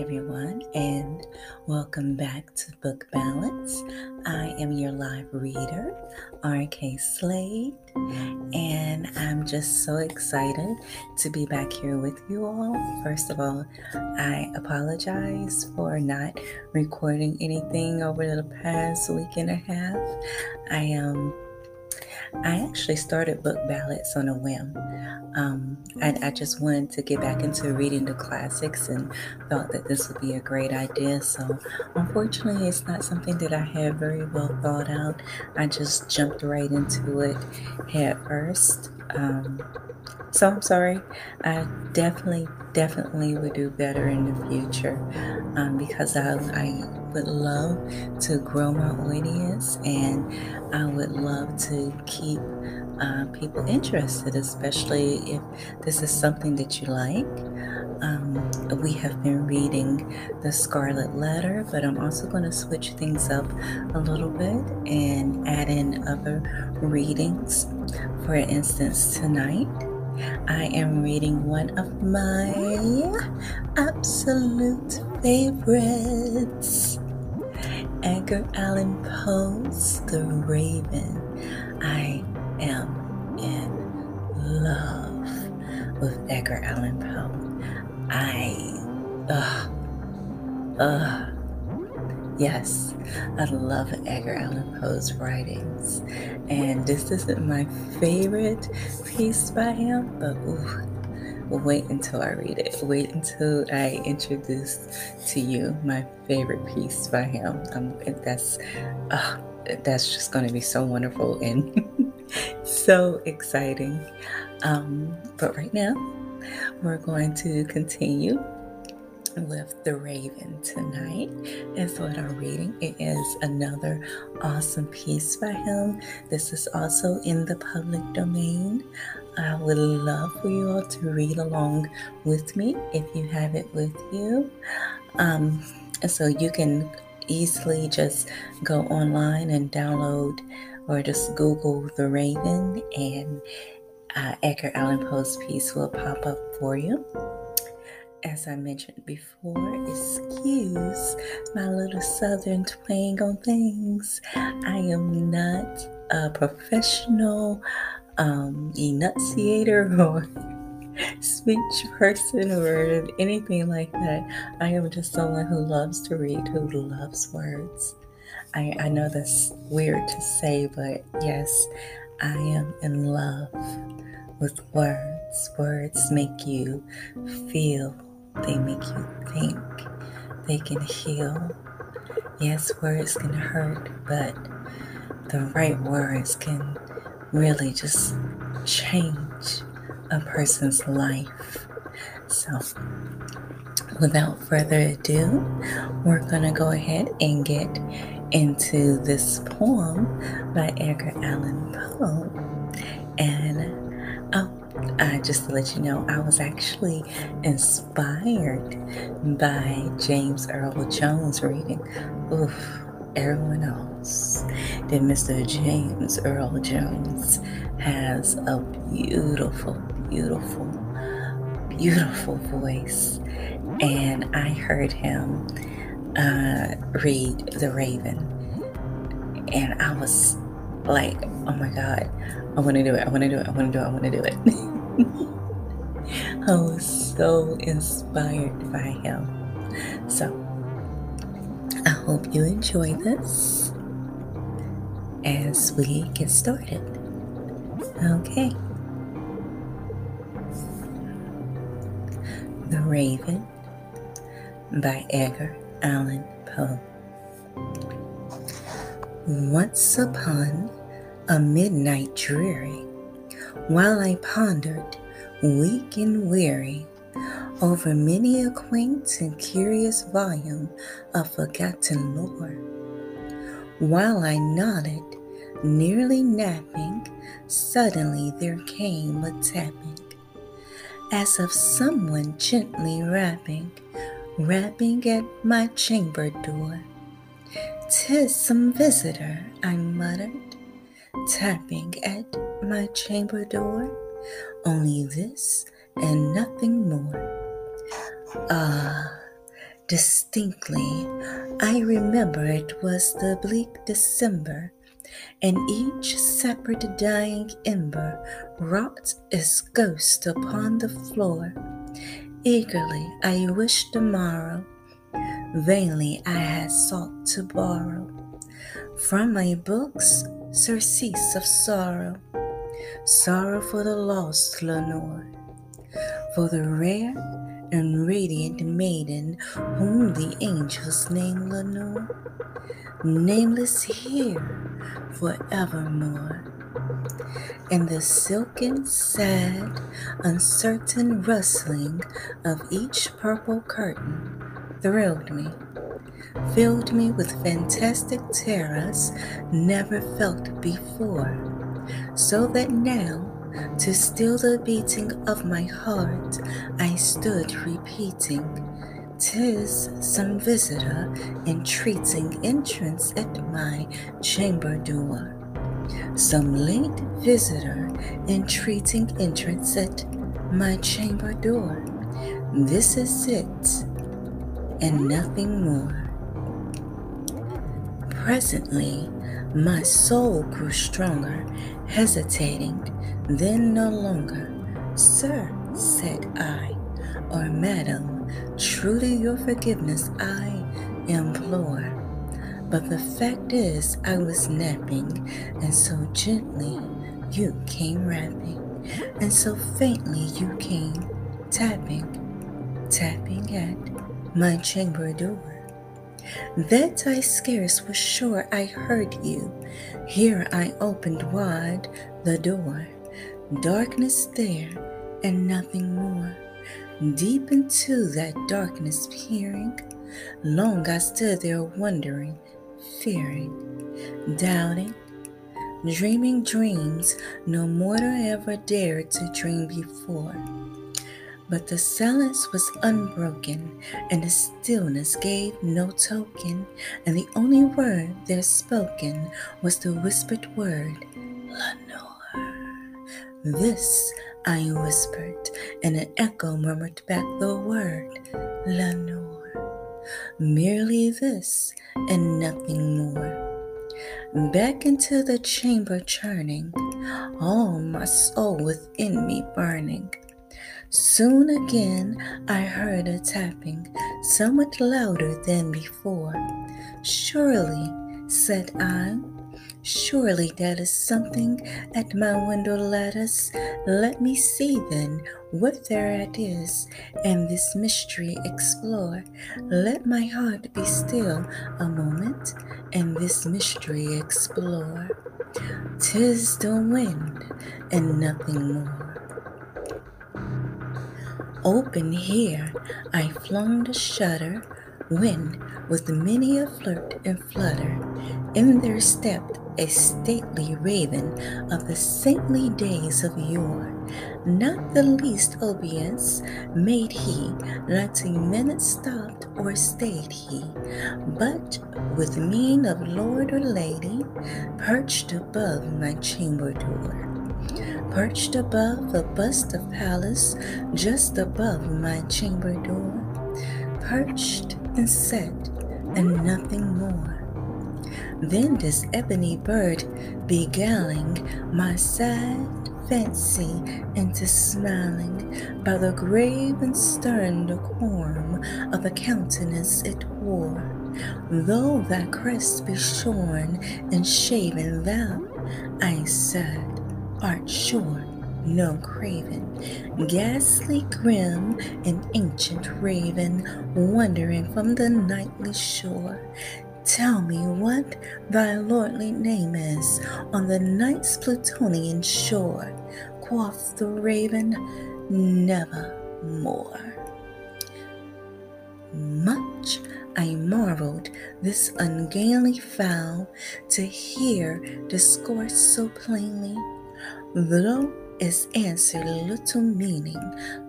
everyone, and welcome back to Book Balance. I am your live reader, RK Slade, and I'm just so excited to be back here with you all. First of all, I apologize for not recording anything over the past week and a half. I am. Um, I actually started book ballads on a whim. Um, I, I, just wanted to get back into reading the classics and thought that this would be a great idea. So, unfortunately, it's not something that I had very well thought out. I just jumped right into it head first. Um, so I'm sorry. I definitely, definitely would do better in the future um, because I, I would love to grow my audience and I would love to keep uh, people interested, especially if this is something that you like. Um, we have been reading The Scarlet Letter, but I'm also going to switch things up a little bit and add in other readings. For instance, tonight I am reading one of my absolute favorites. Edgar Allan Poe's The Raven. I am in love with Edgar Allan Poe. I, ugh, ugh, Yes, I love Edgar Allan Poe's writings. And this isn't my favorite piece by him, but ooh, wait until I read it. Wait until I introduce to you my favorite piece by him. Um, that's, uh, that's just going to be so wonderful and so exciting. Um, but right now, we're going to continue with The Raven tonight is what I'm reading. It is another awesome piece by him. This is also in the public domain. I would love for you all to read along with me if you have it with you. Um, so you can easily just go online and download or just Google The Raven and uh, Edgar Allan Poe's piece will pop up for you as I mentioned before, excuse my little southern twang on things. I am not a professional um, enunciator or speech person or anything like that. I am just someone who loves to read, who loves words. I, I know that's weird to say, but yes, I am in love with words. Words make you feel they make you think. They can heal. Yes, words can hurt, but the right words can really just change a person's life. So, without further ado, we're going to go ahead and get into this poem by Edgar Allan Poe. And uh, just to let you know, I was actually inspired by James Earl Jones reading. Oof, everyone knows that Mr. James Earl Jones has a beautiful, beautiful, beautiful voice. And I heard him uh, read The Raven. And I was like, oh my God, I want to do it. I want to do it. I want to do it. I want to do it. I was so inspired by him. So, I hope you enjoy this as we get started. Okay. The Raven by Edgar Allan Poe. Once upon a midnight dreary, while I pondered, weak and weary, over many a quaint and curious volume of forgotten lore. While I nodded, nearly napping, suddenly there came a tapping, as of someone gently rapping, rapping at my chamber door. Tis some visitor, I muttered tapping at my chamber door. Only this and nothing more. Ah, Distinctly, I remember it was the bleak December, and each separate dying ember wrought its ghost upon the floor. Eagerly I wished the morrow, vainly I had sought to borrow from my books surcease of sorrow, sorrow for the lost Lenore, for the rare and radiant maiden whom the angels name Lenore, nameless here forevermore. And the silken, sad, uncertain rustling of each purple curtain thrilled me, filled me with fantastic terrors never felt before, so that now to still the beating of my heart, I stood repeating, "'Tis some visitor entreating entrance at my chamber door. Some late visitor entreating entrance at my chamber door. This is it, and nothing more. Presently, my soul grew stronger, hesitating, then no longer. Sir, said I, or Madam, truly your forgiveness I implore. But the fact is, I was napping, and so gently you came rapping, and so faintly you came tapping, tapping at my chamber door. That I scarce was sure I heard you. Here I opened wide the door. Darkness there and nothing more. Deep into that darkness peering, long I stood there wondering, fearing, doubting, dreaming dreams no mortal ever dared to dream before. But the silence was unbroken, and the stillness gave no token, and the only word there spoken was the whispered word, Lenore. This I whispered, and an echo murmured back the word, Lenore. Merely this, and nothing more. Back into the chamber churning, all my soul within me burning. Soon again I heard a tapping, somewhat louder than before. Surely, said I, surely that is something at my window lattice. Let me see then what thereat is, and this mystery explore. Let my heart be still a moment, and this mystery explore. Tis the wind, and nothing more. Open here, I flung the shutter, when, with many a flirt and flutter, in there stepped a stately raven of the saintly days of yore. Not the least obeisance made he, not a minute stopped or stayed he, but with mien of lord or lady, perched above my chamber door perched above a bust of Pallas, just above my chamber door, perched and set, and nothing more. Then this ebony bird beguiling my sad fancy into smiling by the grave and stern decorum of a countenance it wore. Though thy crest be shorn and shaven, thou, I said, art sure no craven, ghastly grim, an ancient raven, wandering from the nightly shore. Tell me what thy lordly name is on the night's Plutonian shore. Quoth the raven, nevermore. Much I marveled this ungainly fowl to hear discourse so plainly Though its answer little meaning,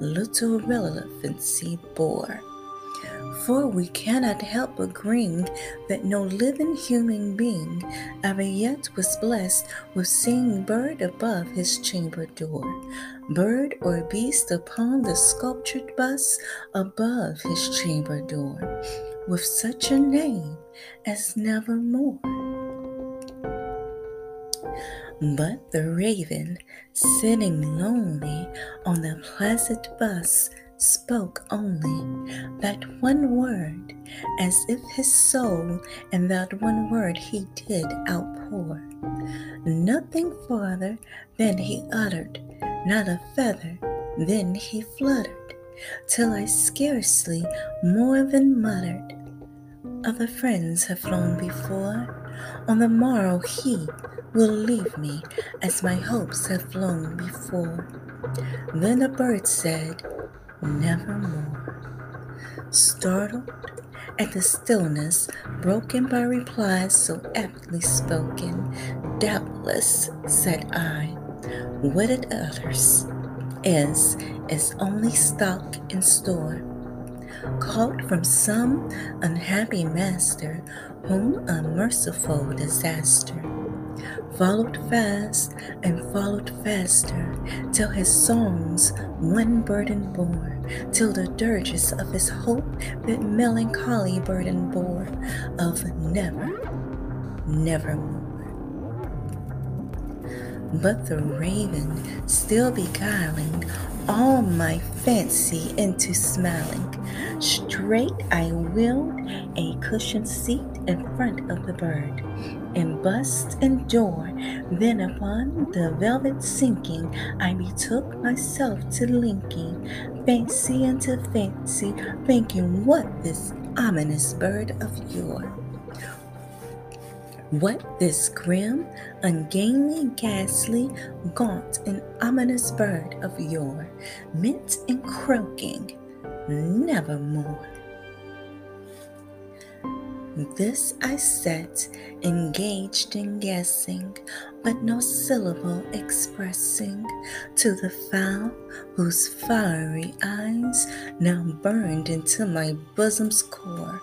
little relevancy bore. For we cannot help agreeing that no living human being ever yet was blessed with seeing bird above his chamber door, bird or beast upon the sculptured bust above his chamber door, with such a name as nevermore. But the raven, sitting lonely on the pleasant bus, spoke only that one word, as if his soul in that one word he did outpour. Nothing farther than he uttered, not a feather, then he fluttered, till I scarcely more than muttered. Other friends have flown before. On the morrow he will leave me, as my hopes have flown before. Then a bird said, Nevermore. Startled at the stillness broken by replies so aptly spoken, doubtless, said I, what it utters is, is only stock in store caught from some unhappy master whom a merciful disaster followed fast and followed faster till his songs one burden bore till the dirges of his hope that melancholy burden bore of never nevermore but the raven still beguiling all my fancy into smiling straight I wheeled a cushioned seat in front of the bird, and bust and door. Then upon the velvet sinking, I betook myself to linking fancy into fancy, thinking what this ominous bird of yore. What this grim, ungainly, ghastly, gaunt, and ominous bird of yore meant in croaking, nevermore. This I sat, engaged in guessing, but no syllable expressing to the fowl whose fiery eyes now burned into my bosom's core.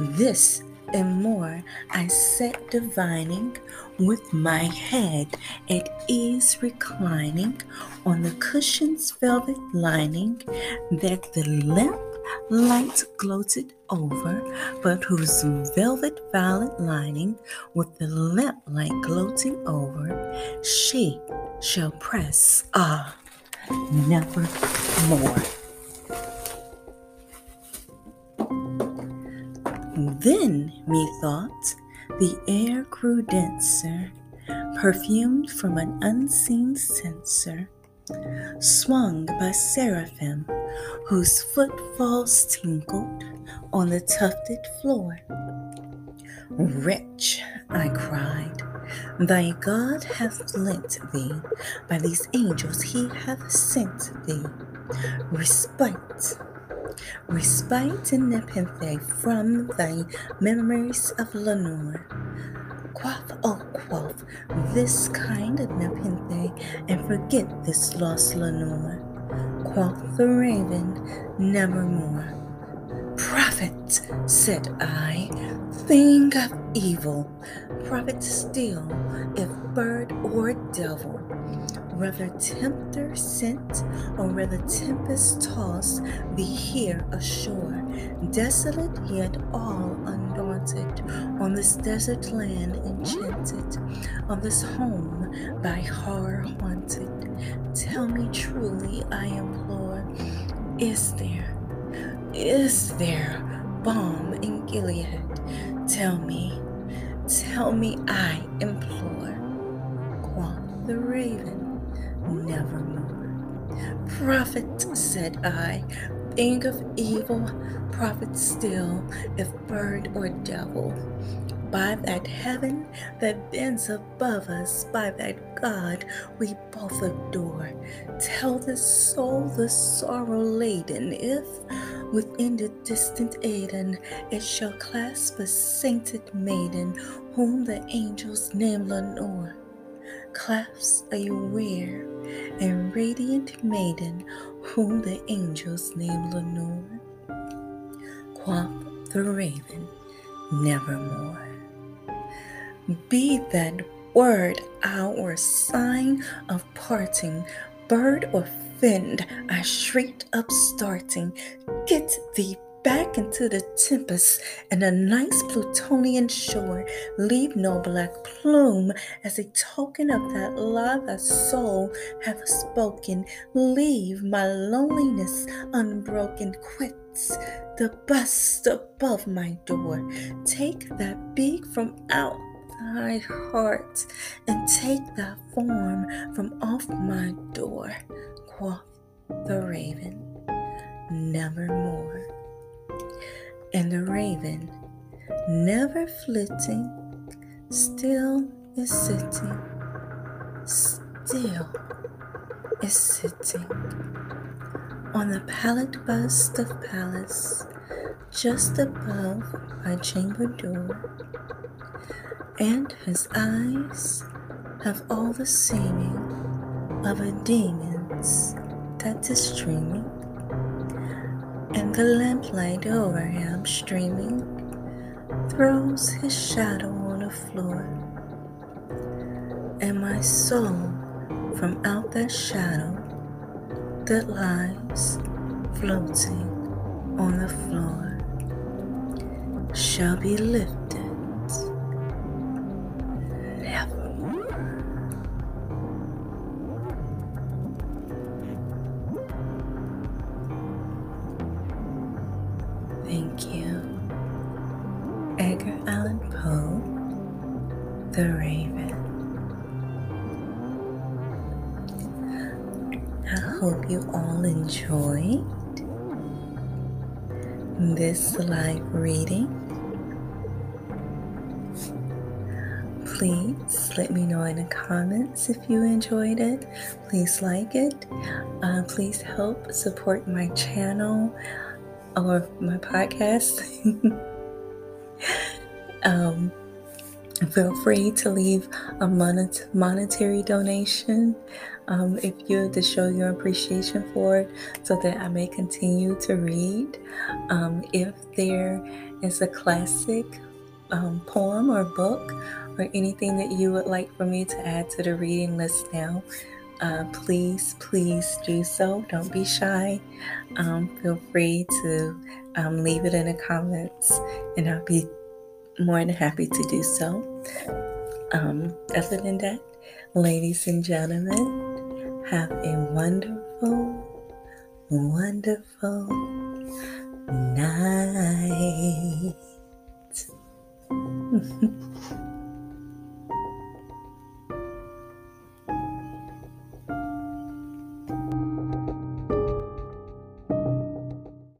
This and more I sat divining, with my head at ease reclining on the cushion's velvet lining, that the lamp light gloated over, but whose velvet violet lining, with the lamp light gloating over, she shall press, ah, never more. Then, methought, the air grew denser, perfumed from an unseen censer swung by seraphim whose footfalls tinkled on the tufted floor. Wretch, I cried, thy God hath lent thee, by these angels he hath sent thee, respite, respite and nepenthe from thy memories of Lenore quaff, oh quaff, this kind of nepenthe, and forget this lost Lenore. Quoth the raven, nevermore. Prophet, said I, thing of evil, prophet still, if bird or devil whether tempter sent or whether tempest tossed thee here ashore, desolate yet all undaunted, on this desert land enchanted, on this home by horror haunted. Tell me truly, I implore, is there, is there balm in Gilead? Tell me, tell me, I implore. Quoth the raven nevermore. Prophet, said I, think of evil, prophet still, if bird or devil. By that heaven that bends above us, by that God we both adore, tell this soul the sorrow laden, if within the distant Aidenn it shall clasp a sainted maiden, whom the angels name Lenore clasps a rare and radiant maiden whom the angels name Lenore. quoth the raven, nevermore. Be that word our sign of parting, bird or fiend, I shrieked upstarting, get thee back into the tempest and a nice Plutonian shore. Leave no black plume as a token of that love a soul have spoken. Leave my loneliness unbroken. Quits the bust above my door. Take that beak from out thy heart and take that form from off my door. Quoth the raven, nevermore and the raven, never flitting, still is sitting, still is sitting on the pallid bust of Pallas, just above my chamber door, and his eyes have all the seeming of a demon's that is streaming and the lamplight over him streaming throws his shadow on the floor. And my soul from out that shadow that lies floating on the floor shall be lifted this live reading. Please let me know in the comments if you enjoyed it. Please like it. Uh, please help support my channel or my podcast, um, feel free to leave a monet- monetary donation um, if you to show your appreciation for it so that I may continue to read. Um, if there is a classic um, poem or book or anything that you would like for me to add to the reading list now, uh, please, please do so. Don't be shy. Um, feel free to um, leave it in the comments, and I'll be more than happy to do so. Um, other than that, ladies and gentlemen, have a wonderful, wonderful night.